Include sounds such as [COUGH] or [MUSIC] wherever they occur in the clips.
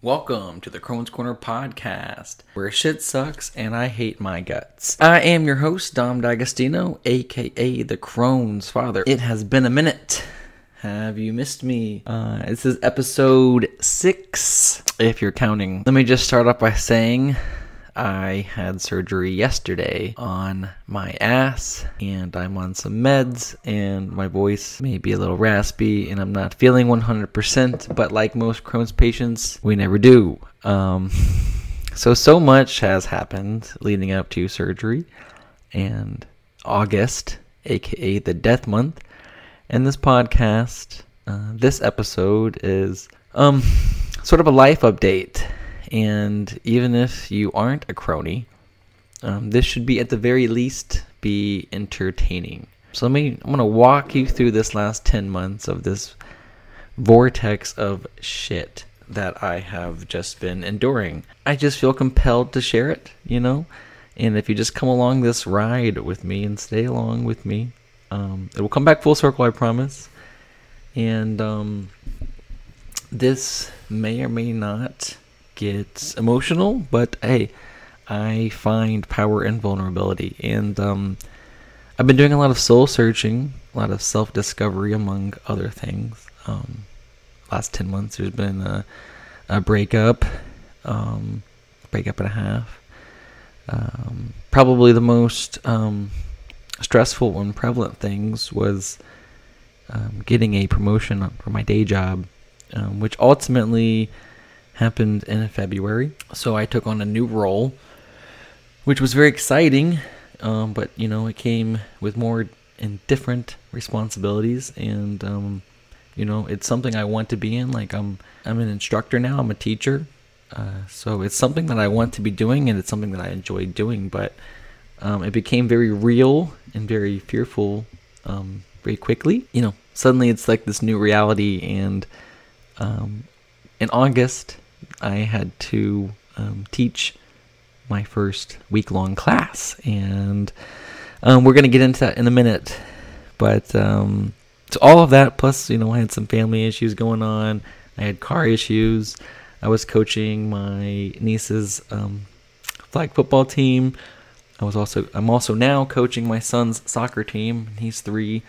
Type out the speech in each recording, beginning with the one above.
Welcome to the Crohn's Corner podcast, where shit sucks and I hate my guts. I am your host, Dom D'Agostino, aka the Crohn's father. It has been a minute. Have you missed me? Uh, this is episode six, if you're counting. Let me just start off by saying I had surgery yesterday on my ass, and I'm on some meds, and my voice may be a little raspy, and I'm not feeling 100%, but like most Crohn's patients, we never do. Um, [LAUGHS] so, so much has happened leading up to surgery, and August, aka the death month, and this podcast, uh, this episode is um, sort of a life update and even if you aren't a crony, um, this should be at the very least be entertaining. So let me, I'm to walk you through this last 10 months of this vortex of shit that I have just been enduring. I just feel compelled to share it, you know? And if you just come along this ride with me and stay along with me, um, it will come back full circle, I promise. And um, this may or may not get emotional, but hey, I find power in vulnerability. And um, I've been doing a lot of soul searching, a lot of self discovery, among other things. Um, last 10 months, there's been a, a breakup, um, breakup and a half. Um, probably the most um, stressful and prevalent things was um, getting a promotion for my day job, um, which ultimately happened in February. So I took on a new role, which was very exciting, um, but you know, it came with more and different responsibilities, and um, you know, it's something I want to be in. Like I'm, I'm an instructor now. I'm a teacher, uh, so it's something that I want to be doing, and it's something that I enjoy doing. But um, it became very real and very fearful um, very quickly. You know, suddenly it's like this new reality, and um, in August, I had to um, teach my first week long class. And um, we're going to get into that in a minute. But um, so all of that, plus, you know, I had some family issues going on, I had car issues. I was coaching my niece's um, flag football team. I was also I'm also now coaching my son's soccer team. He's three,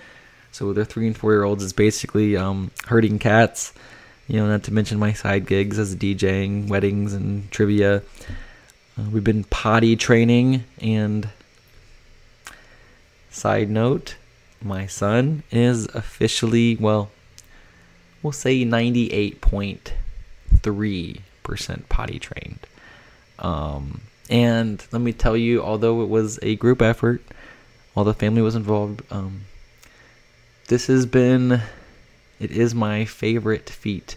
so their three and four year olds is basically um, herding cats. You know, not to mention my side gigs as DJing, weddings, and trivia. Uh, we've been potty training, and side note, my son is officially, well, we'll say 98.3% potty trained. Um, and let me tell you, although it was a group effort, all the family was involved, um, this has been it is my favorite feat.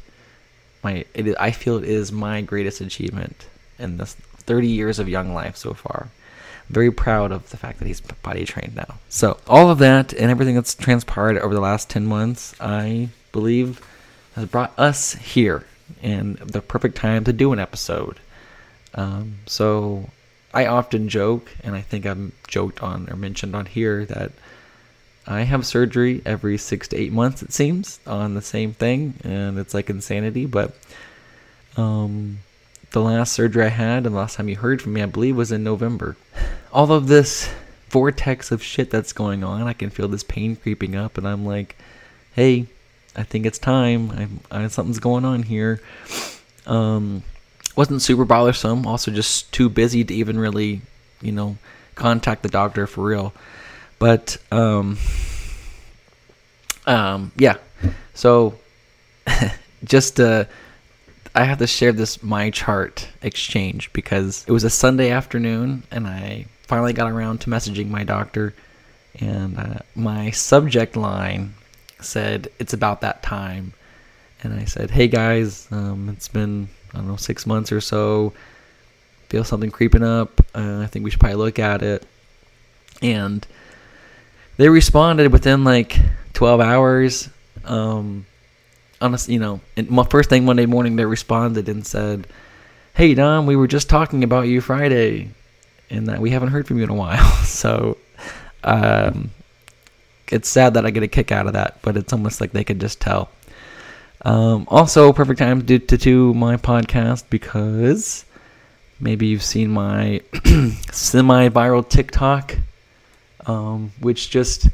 My, it, I feel it is my greatest achievement in this 30 years of young life so far. I'm very proud of the fact that he's body trained now. So all of that and everything that's transpired over the last 10 months, I believe, has brought us here and the perfect time to do an episode. Um, so I often joke, and I think I've joked on or mentioned on here that I have surgery every six to eight months, it seems, on the same thing, and it's like insanity. But um, the last surgery I had, and the last time you heard from me, I believe, was in November. All of this vortex of shit that's going on, I can feel this pain creeping up, and I'm like, hey, I think it's time. I'm, I, something's going on here. Um, wasn't super bothersome. Also, just too busy to even really, you know, contact the doctor for real. But um, um, yeah. So [LAUGHS] just uh, I have to share this my chart exchange because it was a Sunday afternoon and I finally got around to messaging my doctor and uh, my subject line said it's about that time and I said, "Hey guys, um, it's been I don't know six months or so. Feel something creeping up. Uh, I think we should probably look at it." And they responded within like 12 hours. Um, honestly, you know, and my first thing Monday morning, they responded and said, "Hey Dom, we were just talking about you Friday, and that we haven't heard from you in a while." [LAUGHS] so, um, it's sad that I get a kick out of that, but it's almost like they could just tell. Um, also, perfect time to, to do my podcast because maybe you've seen my [CLEARS THROAT] semi-viral TikTok, um, which just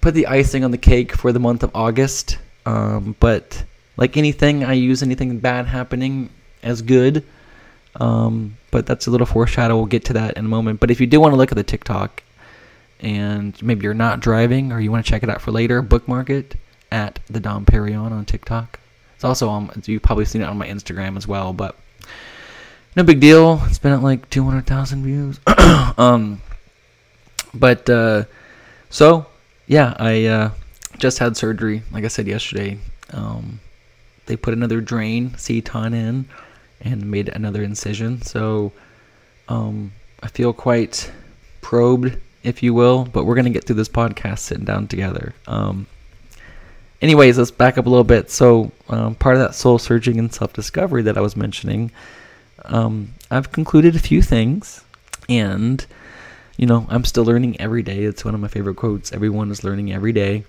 put the icing on the cake for the month of August. Um, but like anything, I use anything bad happening as good. Um, but that's a little foreshadow. We'll get to that in a moment. But if you do want to look at the TikTok, and maybe you're not driving or you want to check it out for later, bookmark it at the Dom Perignon on TikTok. It's also on. You've probably seen it on my Instagram as well, but no big deal. It's been at like 200,000 views. [COUGHS] um, but uh, so yeah, I uh, just had surgery. Like I said yesterday, um, they put another drain seton in and made another incision. So um, I feel quite probed, if you will. But we're gonna get through this podcast sitting down together. Um, anyways, let's back up a little bit. So um, part of that soul searching and self discovery that I was mentioning, um, I've concluded a few things, and you know, I'm still learning every day. It's one of my favorite quotes. Everyone is learning every day.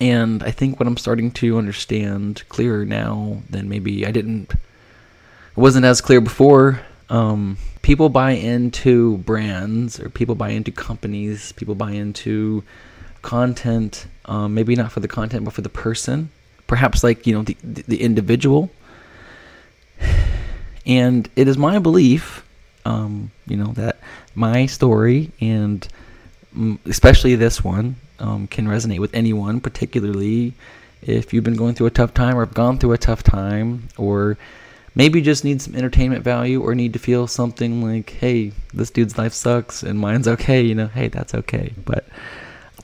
And I think what I'm starting to understand clearer now than maybe I didn't, it wasn't as clear before. Um, people buy into brands or people buy into companies, people buy into content, um, maybe not for the content, but for the person. Perhaps like, you know, the, the individual. [SIGHS] And it is my belief, um, you know, that my story and mm, especially this one um, can resonate with anyone, particularly if you've been going through a tough time or have gone through a tough time or maybe just need some entertainment value or need to feel something like, hey, this dude's life sucks and mine's okay, you know, hey, that's okay. But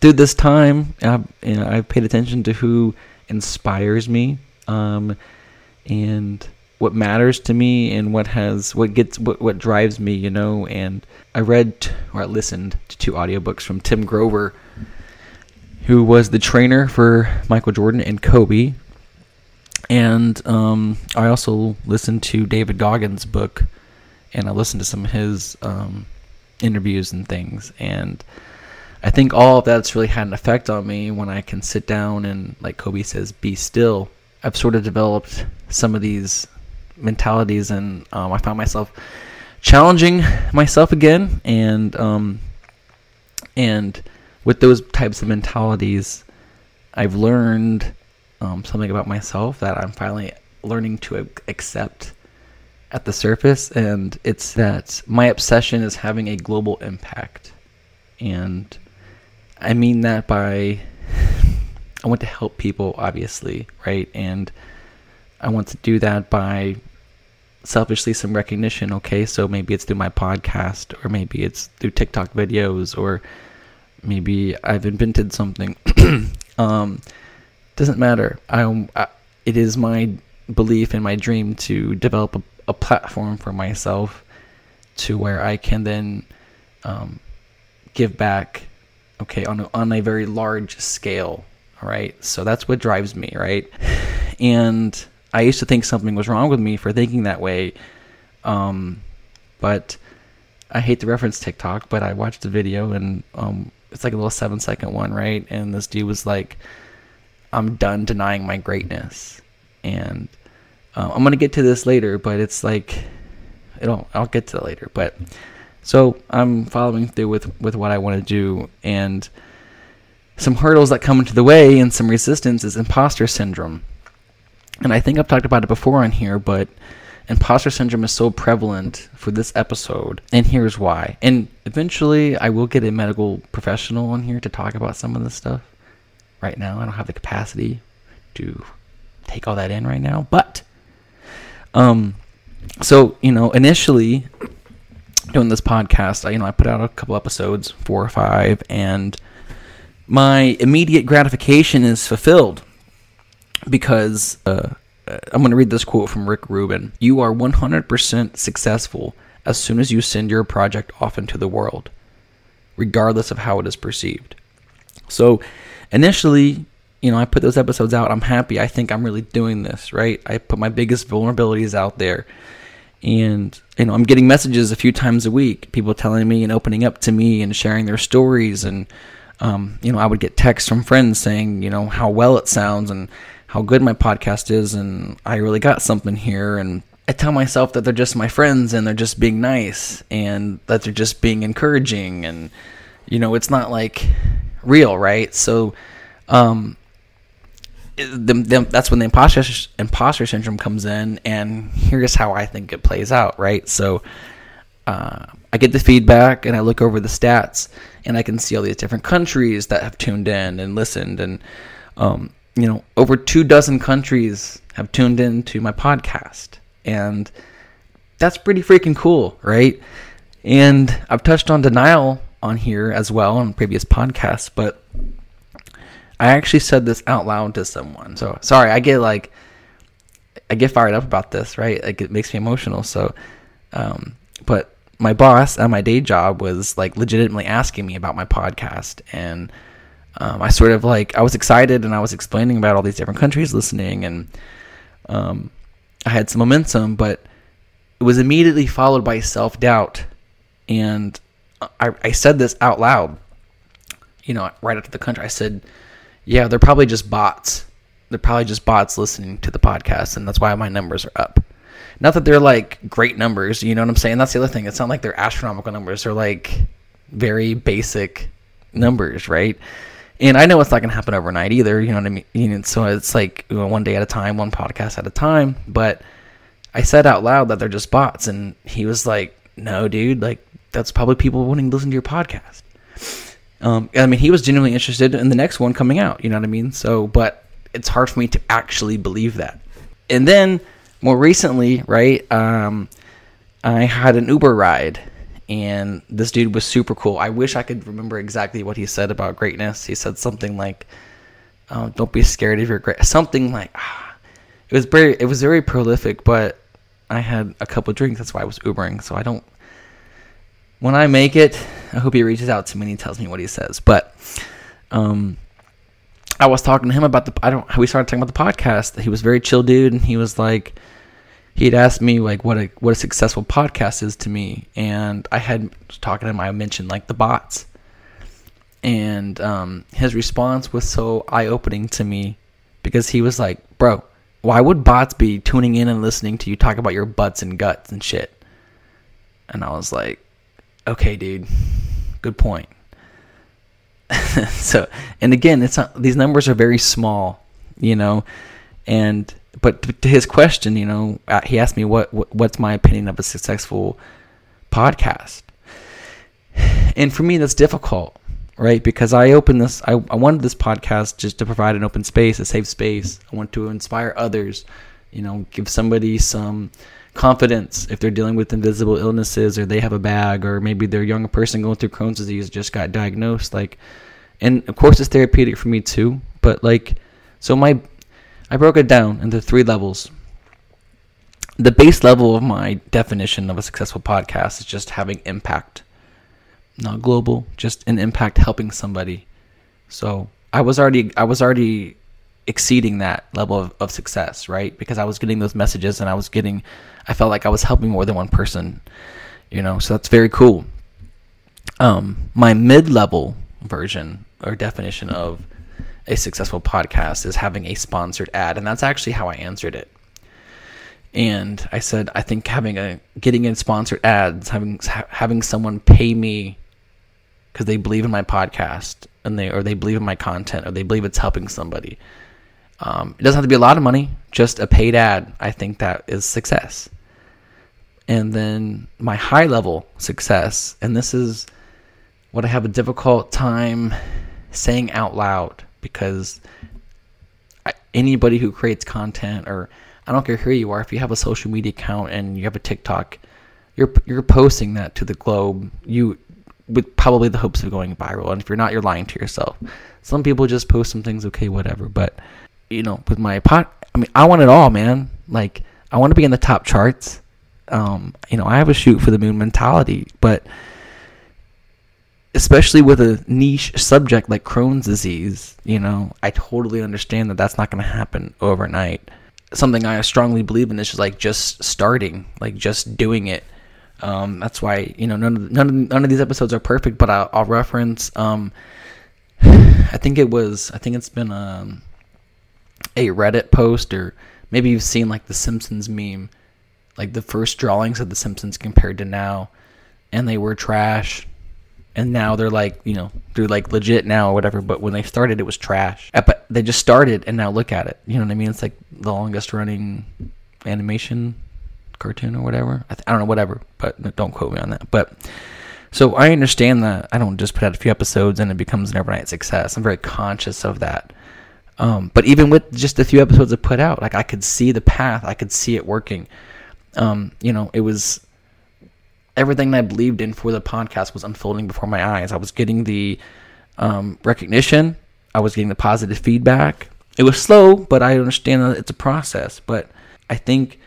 through this time, I've, you know, I've paid attention to who inspires me um, and what matters to me and what has what gets what, what drives me you know? And i read or i listened to two audiobooks from tim grover who was the trainer for michael jordan and kobe. And um, i also listened to david goggins book and i listened to some of his um, interviews and things. And i think all of that's really had an effect on me when i can sit down and like kobe says be still. I've sort of developed some of these mentalities, and um, I found myself challenging myself again, and um, and with those types of mentalities, I've learned um, something about myself that I'm finally learning to accept at the surface, and it's that my obsession is having a global impact, and I mean that by I want to help people, obviously, right, and I want to do that by selfishly some recognition. Okay, so maybe it's through my podcast, or maybe it's through TikTok videos, or maybe I've invented something. [CLEARS THROAT] um, doesn't matter. I, I, it is my belief and my dream to develop a, a platform for myself to where I can then um, give back. Okay, on a, on a very large scale. All right, so that's what drives me, right? [SIGHS] And I used to think something was wrong with me for thinking that way. Um, but I hate to reference TikTok, but I watched the video and um, it's like a little seven second one, right? And this dude was like, I'm done denying my greatness. And uh, I'm going to get to this later, but it's like, it'll, I'll get to that later. But so I'm following through with, with what I want to do. And some hurdles that come into the way and some resistance is imposter syndrome and I think I've talked about it before on here, but imposter syndrome is so prevalent for this episode, and here's why. And eventually, I will get a medical professional on here to talk about some of this stuff. Right now, I don't have the capacity to take all that in right now, but um, so you know, initially doing this podcast, I you know I put out a couple episodes, four or five, and my immediate gratification is fulfilled because uh, I'm going to read this quote from Rick Rubin. You are 100% successful as soon as you send your project off into the world, regardless of how it is perceived. So, initially, you know, I put those episodes out. I'm happy. I think I'm really doing this, right? I put my biggest vulnerabilities out there. And, you know, I'm getting messages a few times a week, people telling me and opening up to me and sharing their stories. And, um, you know, I would get texts from friends saying, you know, how well it sounds and how good my podcast is and I really got something here and I tell myself that they're just my friends and they're just being nice and that they're just being encouraging and you know it's not like real right? So um them, them, that's when the imposter imposter syndrome comes in and here's how I think it plays out right? So uh, I get the feedback and I look over the stats and I can see all these different countries that have tuned in and listened and um, you know, over two dozen countries have tuned in to my podcast. And that's pretty freaking cool, right? And I've touched on denial on here as well on previous podcasts, but I actually said this out loud to someone. So sorry, I get like I get fired up about this, right? Like it makes me emotional. So um but my boss at my day job was like legitimately asking me about my podcast and um, I sort of like I was excited and I was explaining about all these different countries listening and um, I had some momentum, but it was immediately followed by self doubt, and I, I said this out loud. You know, right after the country, I said, "Yeah, they're probably just bots. They're probably just bots listening to the podcast, and that's why my numbers are up." Not that they're like great numbers, you know what I'm saying? That's the other thing. It's not like they're astronomical numbers. They're like very basic numbers, right? And I know it's not going to happen overnight either. You know what I mean? So it's like you know, one day at a time, one podcast at a time. But I said out loud that they're just bots, and he was like, "No, dude. Like that's probably people wanting to listen to your podcast." Um, I mean, he was genuinely interested in the next one coming out. You know what I mean? So, but it's hard for me to actually believe that. And then more recently, right? Um, I had an Uber ride and this dude was super cool. I wish I could remember exactly what he said about greatness. He said something like, oh, "Don't be scared of your great." Something like, ah. it was very, it was very prolific. But I had a couple drinks. That's why I was Ubering. So I don't. When I make it, I hope he reaches out to me and he tells me what he says. But, um, I was talking to him about the. I don't. We started talking about the podcast. He was very chill dude, and he was like he had asked me like what a what a successful podcast is to me, and I had talking to him. I mentioned like the bots, and um, his response was so eye opening to me because he was like, "Bro, why would bots be tuning in and listening to you talk about your butts and guts and shit?" And I was like, "Okay, dude, good point." [LAUGHS] so, and again, it's not, these numbers are very small, you know, and but to his question, you know, uh, he asked me what, what what's my opinion of a successful podcast, and for me that's difficult, right? Because I opened this, I, I wanted this podcast just to provide an open space, a safe space. I want to inspire others, you know, give somebody some confidence if they're dealing with invisible illnesses or they have a bag or maybe they're a young person going through Crohn's disease just got diagnosed like and of course it's therapeutic for me too but like so my I broke it down into three levels. The base level of my definition of a successful podcast is just having impact. Not global, just an impact helping somebody. So I was already I was already exceeding that level of, of success, right? Because I was getting those messages and I was getting I felt like I was helping more than one person. You know, so that's very cool. Um, my mid level version or definition of a successful podcast is having a sponsored ad, and that's actually how I answered it. And I said, I think having a getting in sponsored ads, having having someone pay me because they believe in my podcast and they or they believe in my content or they believe it's helping somebody. Um, it doesn't have to be a lot of money, just a paid ad. I think that is success. And then my high level success, and this is what I have a difficult time saying out loud because anybody who creates content or I don't care who you are, if you have a social media account and you have a TikTok, you're you're posting that to the globe. You with probably the hopes of going viral. And if you're not, you're lying to yourself. Some people just post some things, okay, whatever. But you know, with my pot, I mean, I want it all, man. Like I want to be in the top charts. Um, you know, I have a shoot for the moon mentality, but especially with a niche subject like Crohn's disease, you know, I totally understand that that's not going to happen overnight. Something I strongly believe in is just like just starting, like just doing it. Um, that's why you know none of none of none of these episodes are perfect, but I'll, I'll reference. Um, [SIGHS] I think it was. I think it's been um, a Reddit post or maybe you've seen like the Simpsons meme, like the first drawings of the Simpsons compared to now, and they were trash. And now they're like, you know, they're like legit now or whatever. But when they started, it was trash. But they just started, and now look at it. You know what I mean? It's like the longest running animation cartoon or whatever. I, th- I don't know, whatever. But don't quote me on that. But so I understand that I don't just put out a few episodes and it becomes an overnight success. I'm very conscious of that. Um, but even with just the few episodes I put out, like I could see the path, I could see it working. Um, you know, it was everything that I believed in for the podcast was unfolding before my eyes. I was getting the um, recognition, I was getting the positive feedback. It was slow, but I understand that it's a process. But I think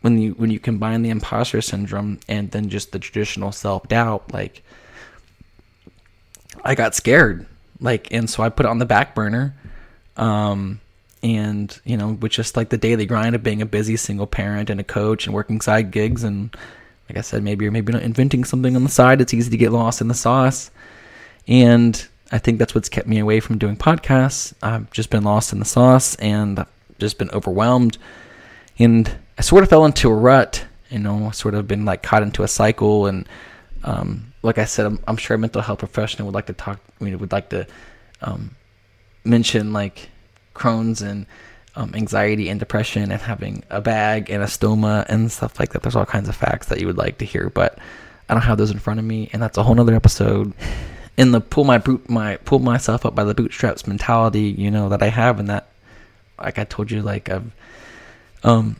when you when you combine the imposter syndrome and then just the traditional self doubt, like I got scared, like, and so I put it on the back burner. Um, and you know, with just like the daily grind of being a busy single parent and a coach and working side gigs, and like I said, maybe you're maybe not inventing something on the side. It's easy to get lost in the sauce, and I think that's what's kept me away from doing podcasts. I've just been lost in the sauce, and I've just been overwhelmed, and I sort of fell into a rut. You know, sort of been like caught into a cycle, and um, like I said, I'm, I'm, sure a mental health professional would like to talk. I mean, would like to um, mention like Crohn's and um, anxiety and depression and having a bag and a stoma and stuff like that. There's all kinds of facts that you would like to hear, but I don't have those in front of me, and that's a whole nother episode. In the pull my boot my pull myself up by the bootstraps mentality, you know that I have, and that like I told you, like I've um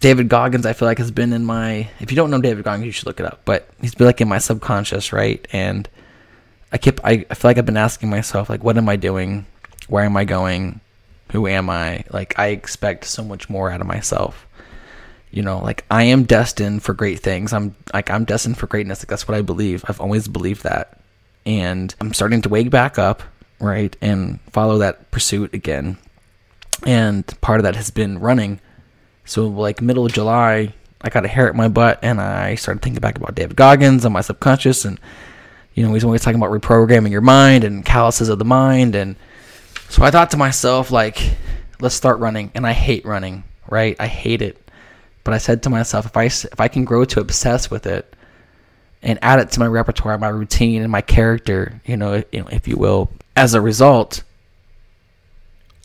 David Goggins, I feel like has been in my. If you don't know David Goggins, you should look it up. But he's been like in my subconscious, right? And I keep. I, I feel like I've been asking myself, like, what am I doing? Where am I going? Who am I? Like, I expect so much more out of myself. You know, like I am destined for great things. I'm like I'm destined for greatness. Like that's what I believe. I've always believed that, and I'm starting to wake back up, right, and follow that pursuit again. And part of that has been running so like middle of July, I got a hair at my butt, and I started thinking back about David Goggins and my subconscious, and you know he's always talking about reprogramming your mind and calluses of the mind, and so I thought to myself like, let's start running, and I hate running, right? I hate it, but I said to myself, if I if I can grow to obsess with it, and add it to my repertoire, my routine, and my character, you know, if, you will, as a result,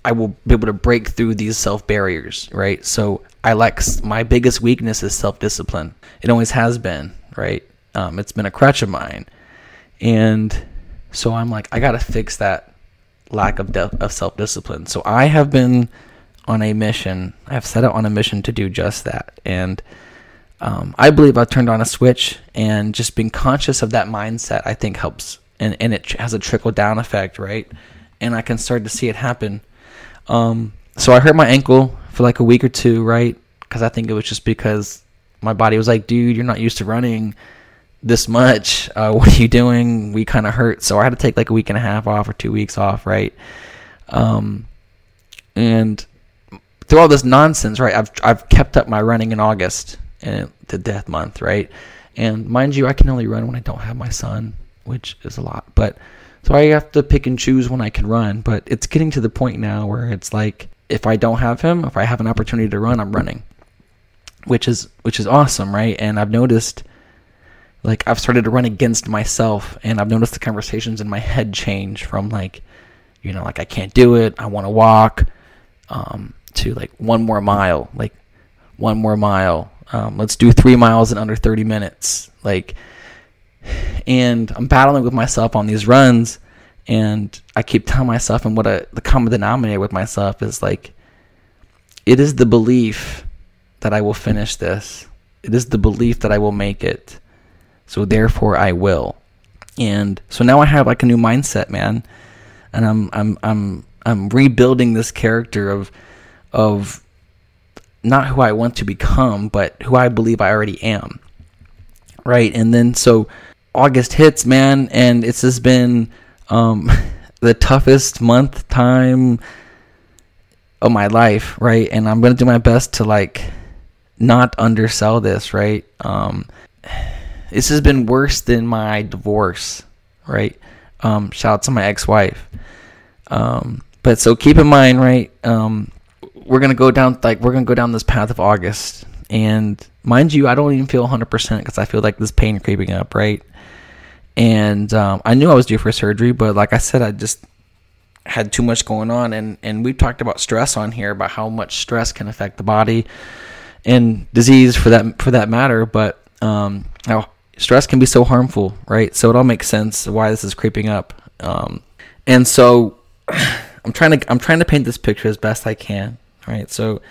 I will be able to break through these self barriers, right? So I like my biggest weakness is self discipline. It always has been, right? Um, it's been a crutch of mine, and so I'm like, I gotta fix that lack of de- of self discipline. So I have been on a mission. I have set out on a mission to do just that, and um, I believe I've turned on a switch, and just being conscious of that mindset, I think helps, and and it has a trickle down effect, right? And I can start to see it happen um, so I hurt my ankle for like a week or two, right? Because I think it was just because my body was like, dude, you're not used to running this much. Uh, [LAUGHS] what are you doing? We kind of hurt. So I had to take like a week and a half off or two weeks off, right? Um, and through all this nonsense, right? I've I've kept up my running in August and the death month, right? And mind you, I can only run when I don't have my son, which is a lot. But so I have to pick and choose when I can run, but it's getting to the point now where it's like if I don't have him, if I have an opportunity to run, I'm running. Which is which is awesome, right? And I've noticed like I've started to run against myself and I've noticed the conversations in my head change from like you know, like I can't do it, I want to walk um to like one more mile, like one more mile. Um, let's do 3 miles in under 30 minutes. Like and I'm battling with myself on these runs, and I keep telling myself, and what I, the common denominator with myself is like, it is the belief that I will finish this. It is the belief that I will make it. So therefore, I will. And so now I have like a new mindset, man, and I'm I'm I'm I'm rebuilding this character of of not who I want to become, but who I believe I already am. Right, and then so August hits, man, and it's just been um, [LAUGHS] the toughest month time of my life, right? And I'm gonna do my best to like not undersell this, right? Um, this has been worse than my divorce, right? Um, shout out to my ex-wife. Um, but so keep in mind, right? Um, we're gonna go down like we're gonna go down this path of August, and mind you, I don't even feel 100 percent because I feel like this pain creeping up, right? And um, I knew I was due for surgery, but like I said, I just had too much going on, and and we've talked about stress on here about how much stress can affect the body and disease for that for that matter, but um, stress can be so harmful, right? So it all makes sense why this is creeping up. Um, and so [SIGHS] I'm trying to I'm trying to paint this picture as best I can, right? So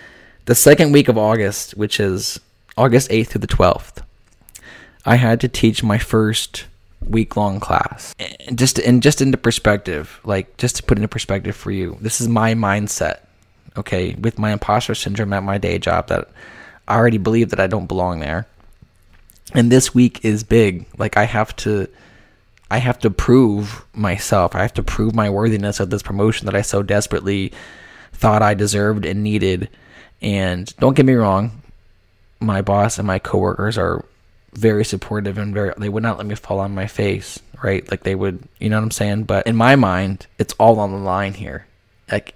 the second week of August, which is August 8th through the 12th, I had to teach my first week long class. And just and just into perspective, like just to put into perspective for you, this is my mindset. Okay, with my imposter syndrome at my day job that I already believe that I don't belong there. And this week is big. Like I have to I have to prove myself. I have to prove my worthiness of this promotion that I so desperately thought I deserved and needed. And don't get me wrong, my boss and my coworkers are very supportive and very they would not let me fall on my face, right? Like they would, you know what I'm saying? But in my mind, it's all on the line here. Like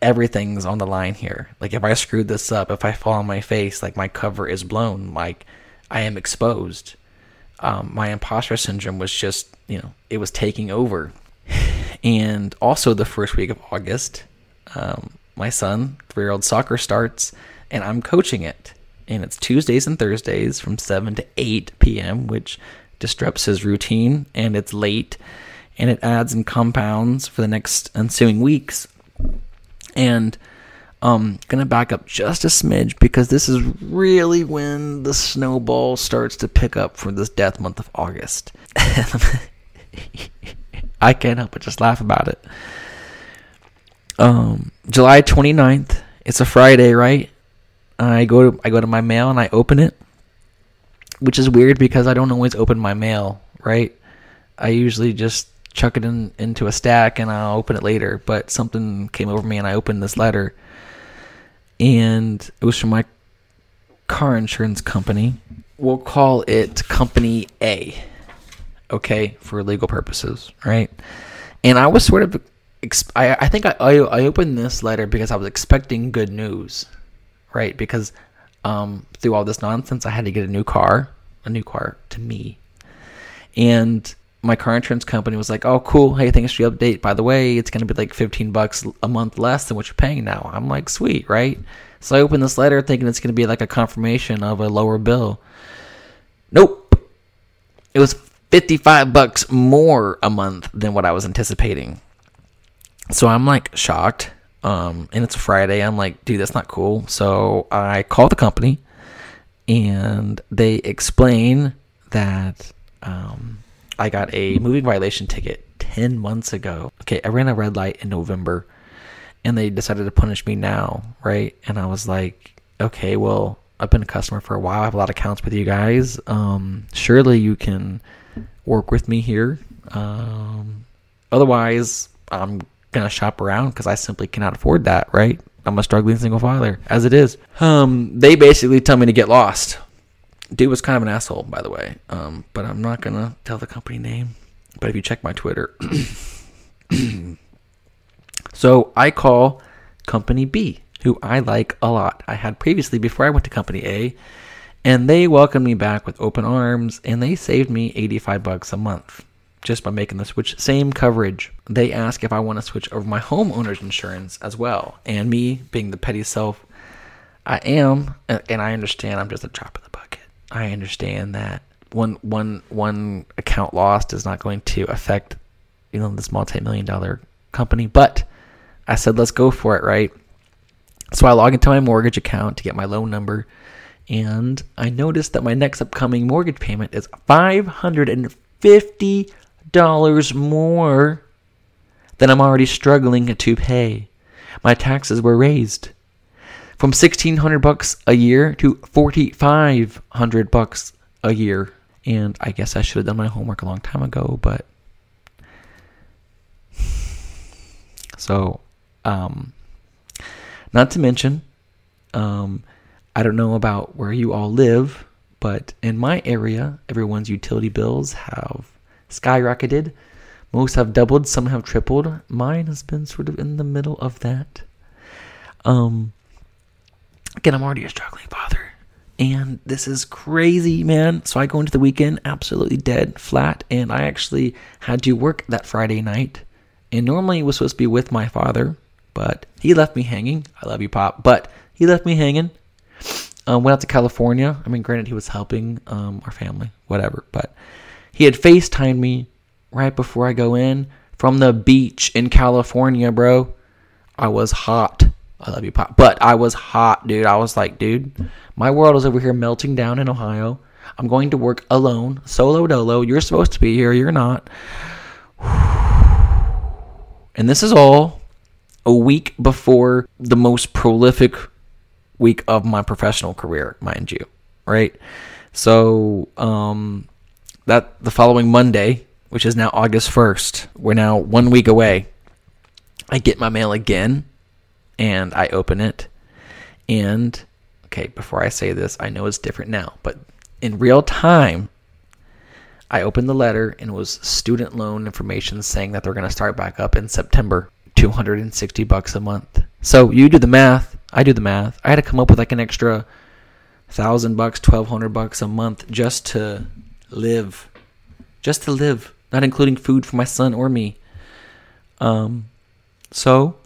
everything's on the line here. Like if I screw this up, if I fall on my face, like my cover is blown, like I am exposed. Um, my imposter syndrome was just, you know, it was taking over. And also the first week of August, um, my son, three year old soccer starts, and I'm coaching it. And it's Tuesdays and Thursdays from 7 to 8 p.m., which disrupts his routine, and it's late, and it adds and compounds for the next ensuing weeks. And um gonna back up just a smidge because this is really when the snowball starts to pick up for this death month of August. [LAUGHS] I can't help but just laugh about it. Um July 29th, it's a Friday, right? I go to I go to my mail and I open it, which is weird because I don't always open my mail, right? I usually just chuck it in into a stack and I'll open it later. But something came over me and I opened this letter, and it was from my car insurance company. We'll call it Company A, okay, for legal purposes, right? And I was sort of, I, I think I, I, opened this letter because I was expecting good news, right? Because um, through all this nonsense, I had to get a new car, a new car to me, and my car insurance company was like, "Oh, cool. Hey, thanks for your update. By the way, it's gonna be like 15 bucks a month less than what you're paying now." I'm like, "Sweet, right?" So I open this letter thinking it's gonna be like a confirmation of a lower bill. Nope. It was 55 bucks more a month than what I was anticipating. So I'm like shocked. Um, and it's Friday. I'm like, dude, that's not cool. So I call the company, and they explain that. Um, I got a moving violation ticket 10 months ago. Okay, I ran a red light in November and they decided to punish me now, right? And I was like, okay, well, I've been a customer for a while. I have a lot of accounts with you guys. Um, surely you can work with me here. Um, otherwise, I'm going to shop around because I simply cannot afford that, right? I'm a struggling single father as it is. Um, they basically tell me to get lost dude was kind of an asshole, by the way. Um, but I'm not gonna tell the company name. But if you check my Twitter, [COUGHS] so I call company B, who I like a lot. I had previously before I went to company A, and they welcomed me back with open arms, and they saved me 85 bucks a month just by making the switch. Same coverage. They ask if I want to switch over my homeowner's insurance as well, and me being the petty self I am, and I understand I'm just a drop in the bucket. I understand that one one one account lost is not going to affect you know this multi-million dollar company, but I said let's go for it, right? So I log into my mortgage account to get my loan number, and I noticed that my next upcoming mortgage payment is five hundred and fifty dollars more than I'm already struggling to pay. My taxes were raised from 1600 bucks a year to 4500 bucks a year and i guess i should have done my homework a long time ago but [SIGHS] so um not to mention um i don't know about where you all live but in my area everyone's utility bills have skyrocketed Most have doubled, some have tripled. Mine has been sort of in the middle of that. Um, again, I'm already a struggling father. And this is crazy, man. So I go into the weekend absolutely dead, flat, and I actually had to work that Friday night. And normally it was supposed to be with my father, but he left me hanging. I love you, Pop. But he left me hanging. Um, went out to California. I mean, granted, he was helping um, our family, whatever. But he had FaceTimed me right before I go in from the beach in California, bro. I was hot. I love you, Pop. But I was hot, dude. I was like, dude, my world is over here melting down in Ohio. I'm going to work alone, solo dolo. You're supposed to be here. You're not. [SIGHS] And this is all a week before the most prolific week of my professional career, mind you, right? So, um, that the following Monday, which is now August 1st, we're now one week away. I get my mail again and I open it. And, okay, before I say this, I know it's different now, but in real time, I opened the letter and it was student loan information saying that they're going to start back up in September. 260 bucks a month. So you do the math, I do the math. I had to come up with like an extra thousand bucks, twelve hundred bucks a month just to live, just to live, not including food for my son or me. Um, so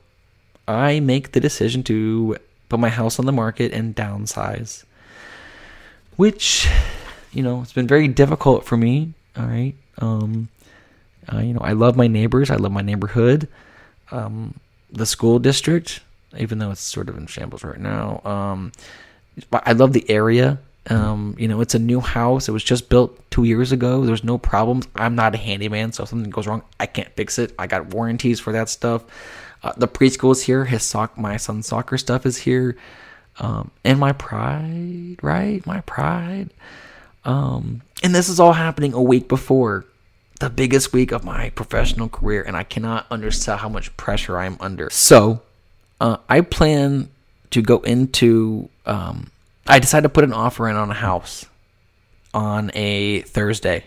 I make the decision to put my house on the market and downsize, which you know it's been very difficult for me. All right, um, uh, you know I love my neighbors, I love my neighborhood, um, the school district even though it's sort of in shambles right now. Um, I love the area. Um, you know, it's a new house. It was just built two years ago. There's no problems. I'm not a handyman, so if something goes wrong, I can't fix it. I got warranties for that stuff. Uh, the preschool is here. His sock, my son's soccer stuff is here, um, and my pride, right? My pride. Um, and this is all happening a week before the biggest week of my professional career, and I cannot understand how much pressure I'm under. So uh, I plan to go into. Um, I decided to put an offer in on a house on a Thursday.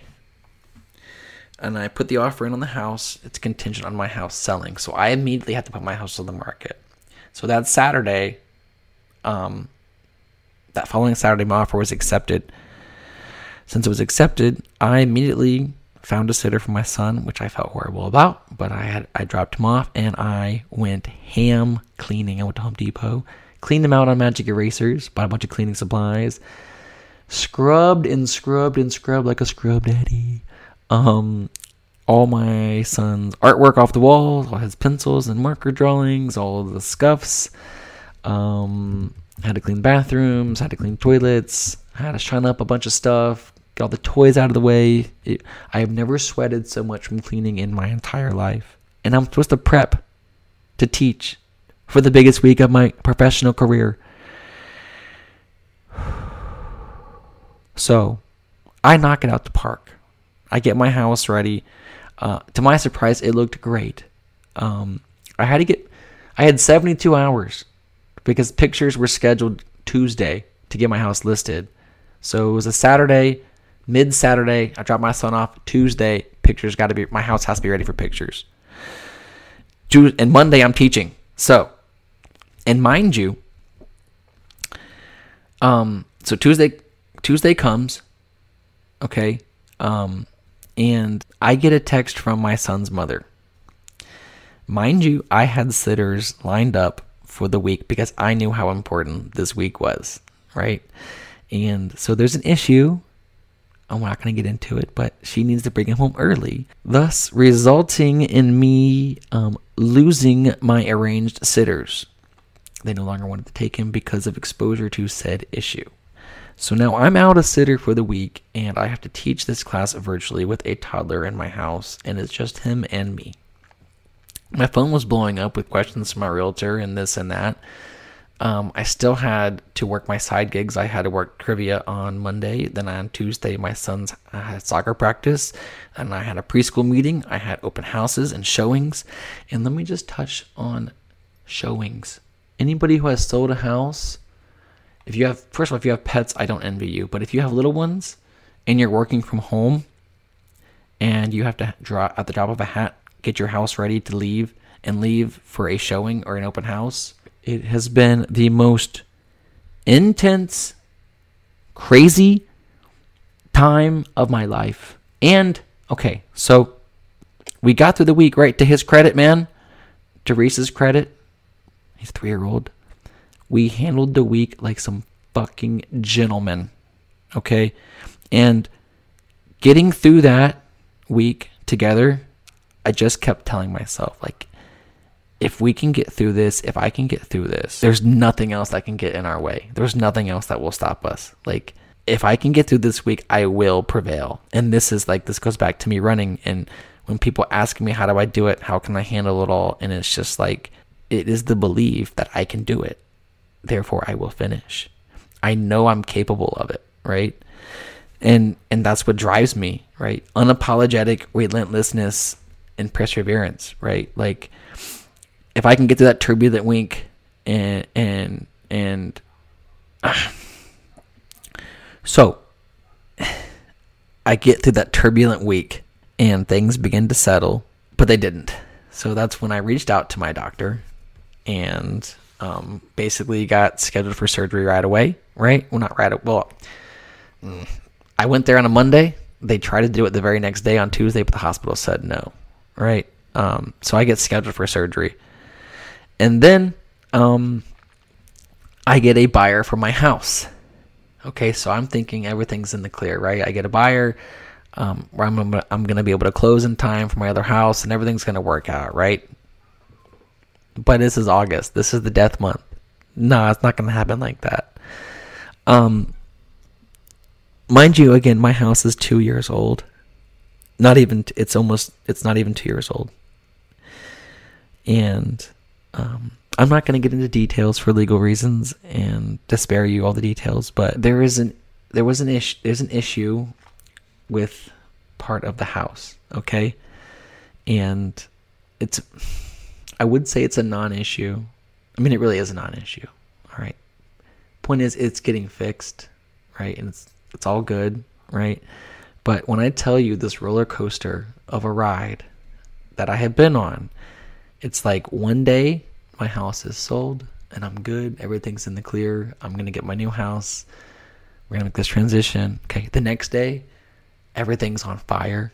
And I put the offer in on the house. It's contingent on my house selling. So I immediately have to put my house on the market. So that Saturday, um, that following Saturday, my offer was accepted. Since it was accepted, I immediately found a sitter for my son, which I felt horrible about, but I had I dropped him off and I went ham cleaning. I went to Home Depot, cleaned him out on magic erasers, bought a bunch of cleaning supplies, scrubbed and scrubbed and scrubbed like a scrub daddy. Um, all my son's artwork off the walls, all his pencils and marker drawings, all the scuffs. Um, had to clean bathrooms, had to clean toilets, had to shine up a bunch of stuff, get all the toys out of the way. It, I have never sweated so much from cleaning in my entire life. And I'm supposed to prep to teach for the biggest week of my professional career. [SIGHS] So, I knock it out the park. I get my house ready. Uh, to my surprise, it looked great. Um, I had to get, I had 72 hours because pictures were scheduled Tuesday to get my house listed. So it was a Saturday mid Saturday. I dropped my son off. Tuesday, pictures got to be, my house has to be ready for pictures. And Monday, I'm teaching. So, and mind you, um, so Tuesday, Tuesday comes, okay, um, and I get a text from my son's mother. Mind you, I had sitters lined up for the week because I knew how important this week was, right? And so there's an issue I'm not going to get into it, but she needs to bring him home early, thus resulting in me um, losing my arranged sitters. They no longer wanted to take him because of exposure to said issue. So now I'm out a sitter for the week, and I have to teach this class virtually with a toddler in my house, and it's just him and me. My phone was blowing up with questions from my realtor and this and that. Um, I still had to work my side gigs. I had to work trivia on Monday. Then on Tuesday, my son's had soccer practice, and I had a preschool meeting. I had open houses and showings. And let me just touch on showings. Anybody who has sold a house, if you have, first of all, if you have pets, I don't envy you. But if you have little ones and you're working from home, and you have to draw at the drop of a hat, get your house ready to leave and leave for a showing or an open house. It has been the most intense, crazy time of my life. And okay, so we got through the week, right? To his credit, man, to Reese's credit, he's three year old. We handled the week like some fucking gentlemen. Okay. And getting through that week together, I just kept telling myself, like, if we can get through this, if I can get through this, there's nothing else that can get in our way. There's nothing else that will stop us. Like, if I can get through this week, I will prevail. And this is like, this goes back to me running. And when people ask me, how do I do it? How can I handle it all? And it's just like, it is the belief that I can do it. Therefore, I will finish. I know I'm capable of it, right? And and that's what drives me, right? Unapologetic relentlessness and perseverance, right? Like if I can get to that turbulent week and and and uh, [SIGHS] so I get through that turbulent week and things begin to settle, but they didn't. So that's when I reached out to my doctor and um, basically got scheduled for surgery right away. Right? Well, not right. Well, I went there on a Monday. They tried to do it the very next day on Tuesday, but the hospital said no. Right? Um, so I get scheduled for surgery, and then um, I get a buyer for my house. Okay, so I'm thinking everything's in the clear, right? I get a buyer um, where I'm I'm gonna be able to close in time for my other house, and everything's gonna work out, right? But this is August. This is the death month. No, it's not gonna happen like that. Um, mind you, again, my house is two years old. Not even. It's almost. It's not even two years old. And um, I'm not going to get into details for legal reasons and to spare you all the details, but there is an there was an issue. There's an issue with part of the house. Okay, and it's. I would say it's a non-issue. I mean, it really is a non-issue. All right. Point is, it's getting fixed, right? And it's it's all good, right? But when I tell you this roller coaster of a ride that I have been on, it's like one day my house is sold and I'm good. Everything's in the clear. I'm gonna get my new house. We're gonna make this transition. Okay. The next day, everything's on fire,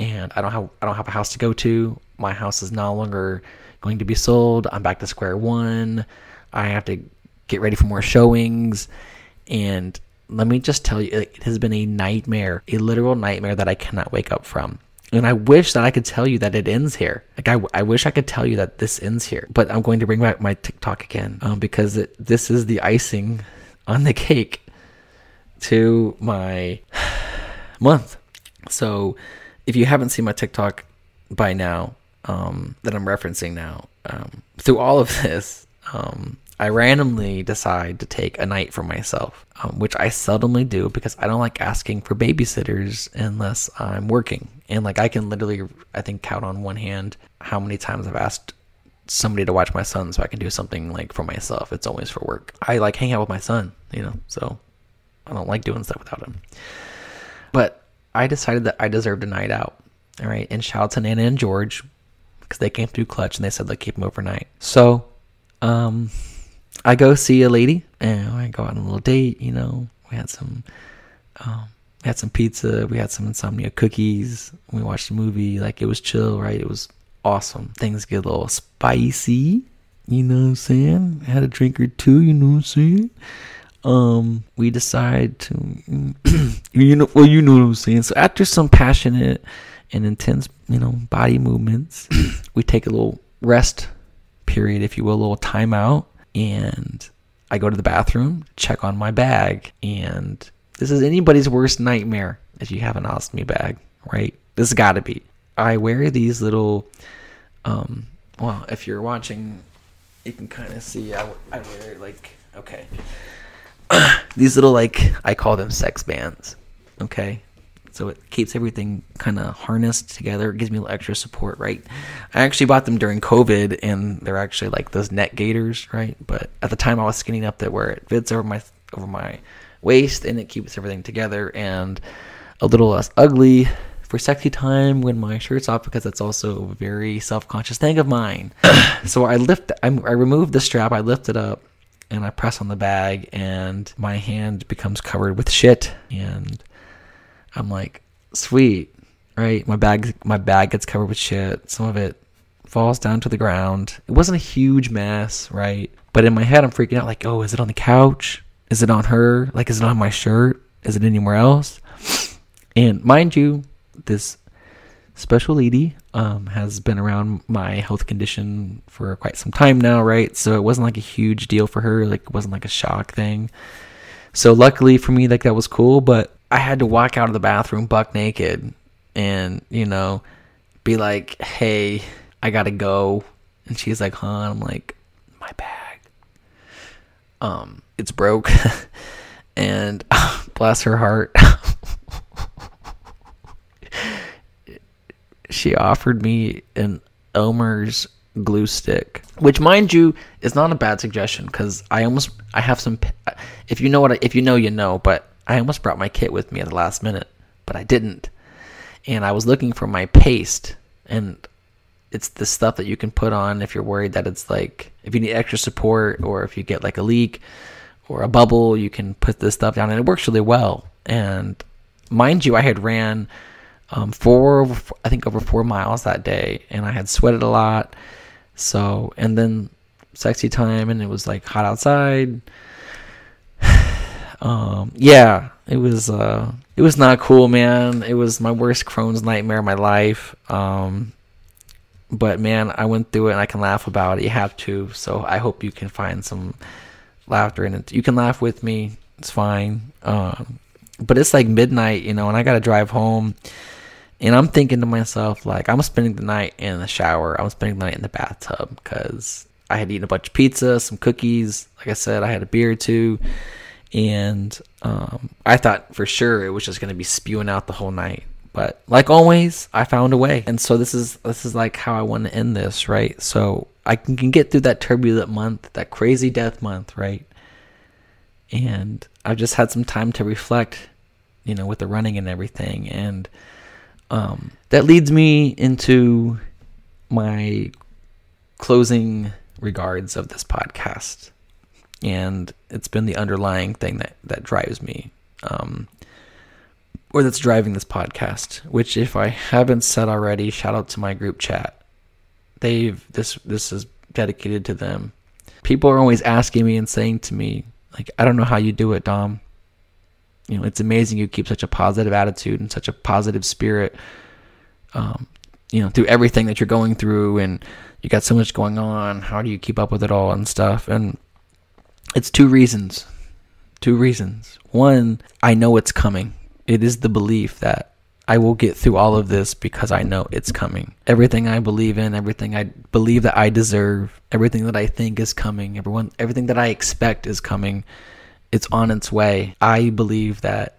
and I don't have I don't have a house to go to. My house is no longer going to be sold. I'm back to square one. I have to get ready for more showings, and let me just tell you, it has been a nightmare, a literal nightmare that I cannot wake up from. And I wish that I could tell you that it ends here. Like I, I wish I could tell you that this ends here. But I'm going to bring back my TikTok again um, because it, this is the icing on the cake to my [SIGHS] month. So if you haven't seen my TikTok by now, um, that I'm referencing now, um, through all of this, um, I randomly decide to take a night for myself, um, which I seldomly do because I don't like asking for babysitters unless I'm working. And like I can literally, I think, count on one hand how many times I've asked somebody to watch my son so I can do something like for myself. It's always for work. I like hang out with my son, you know, so I don't like doing stuff without him. But I decided that I deserved a night out. All right. And shout out to Nana and George because they came through clutch and they said they'd keep him overnight. So, um, I go see a lady and I go on a little date, you know. We had some um, we had some pizza, we had some insomnia cookies, we watched a movie, like it was chill, right? It was awesome. Things get a little spicy, you know what I'm saying? I had a drink or two, you know what I'm saying? Um, we decide to [CLEARS THROAT] you know well you know what I'm saying. So after some passionate and intense, you know, body movements, [COUGHS] we take a little rest period, if you will, a little timeout and I go to the bathroom, check on my bag, and this is anybody's worst nightmare if you have an ostomy bag, right? This has got to be. I wear these little, um, well, if you're watching, you can kind of see. I, I wear like okay, [COUGHS] these little like I call them sex bands, okay, so it keeps everything kind of harnessed together. It gives me a little extra support, right? I actually bought them during COVID, and they're actually like those neck gaiters, right? But at the time, I was skinny up that where it fits over my over my waist, and it keeps everything together and a little less ugly for sexy time when my shirt's off because that's also a very self-conscious thing of mine. [COUGHS] so I lift, I, I remove the strap, I lift it up, and I press on the bag, and my hand becomes covered with shit, and I'm like, sweet, right? My bag, my bag gets covered with shit. Some of it falls down to the ground. It wasn't a huge mess, right? But in my head, I'm freaking out, like, oh, is it on the couch? Is it on her? Like, is it on my shirt? Is it anywhere else? And mind you, this special lady um, has been around my health condition for quite some time now, right? So it wasn't like a huge deal for her. Like, it wasn't like a shock thing. So luckily for me, like that was cool. But I had to walk out of the bathroom buck naked and you know be like, "Hey, I gotta go," and she's like, "Huh?" And I'm like, "My bag, um, it's broke," [LAUGHS] and [LAUGHS] bless her heart. [LAUGHS] she offered me an Elmer's glue stick, which, mind you, is not a bad suggestion because I almost I have some. If you know what, I, if you know, you know. But I almost brought my kit with me at the last minute, but I didn't, and I was looking for my paste, and it's the stuff that you can put on if you're worried that it's like if you need extra support or if you get like a leak or a bubble, you can put this stuff down, and it works really well. And mind you, I had ran um, four, I think over four miles that day, and I had sweated a lot. So, and then sexy time, and it was like hot outside. [SIGHS] um, yeah, it was, uh, it was not cool, man. It was my worst Crohn's nightmare of my life. Um, but man, I went through it, and I can laugh about it. You have to, so I hope you can find some laughter in it. You can laugh with me; it's fine. Um, but it's like midnight, you know, and I got to drive home and I'm thinking to myself, like, I'm spending the night in the shower. I'm spending the night in the bathtub because I had eaten a bunch of pizza, some cookies. Like I said, I had a beer or two. And um, I thought for sure it was just going to be spewing out the whole night. But like always, I found a way. And so this is this is like how I want to end this, right? So I can, can get through that turbulent month, that crazy death month, right? And I've just had some time to reflect, you know, with the running and everything. And um, that leads me into my closing regards of this podcast. And it's been the underlying thing that, that drives me, um, or that's driving this podcast. Which, if I haven't said already, shout out to my group chat. They've this this is dedicated to them. People are always asking me and saying to me, like, I don't know how you do it, Dom you know, it's amazing you keep such a positive attitude and such a positive spirit, um, you know, through everything that you're going through, and you got so much going on. How do you keep up with it all and stuff? And it's two reasons. Two reasons. One, I know it's coming. It is the belief that I will get through all of this because I know it's coming. Everything I believe in, everything I believe that I deserve, everything that I think is coming, everyone, everything that I expect is coming it's on its way. I believe that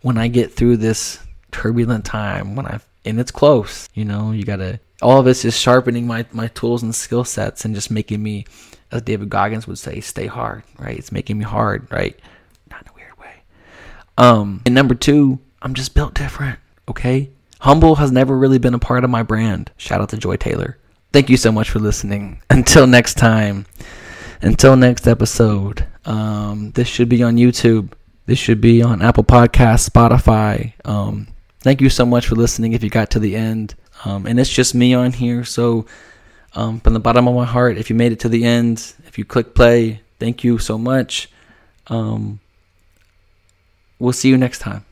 when I get through this turbulent time, when I and it's close, you know, you gotta. All of this is sharpening my my tools and skill sets and just making me, as David Goggins would say, stay hard. Right? It's making me hard. Right? Not in a weird way. Um, and number two, I'm just built different. Okay. Humble has never really been a part of my brand. Shout out to Joy Taylor. Thank you so much for listening. [LAUGHS] Until next time. Until next episode. Um, this should be on YouTube. This should be on Apple Podcasts, Spotify. Um, thank you so much for listening if you got to the end. Um, and it's just me on here. So, um, from the bottom of my heart, if you made it to the end, if you click play, thank you so much. Um, we'll see you next time.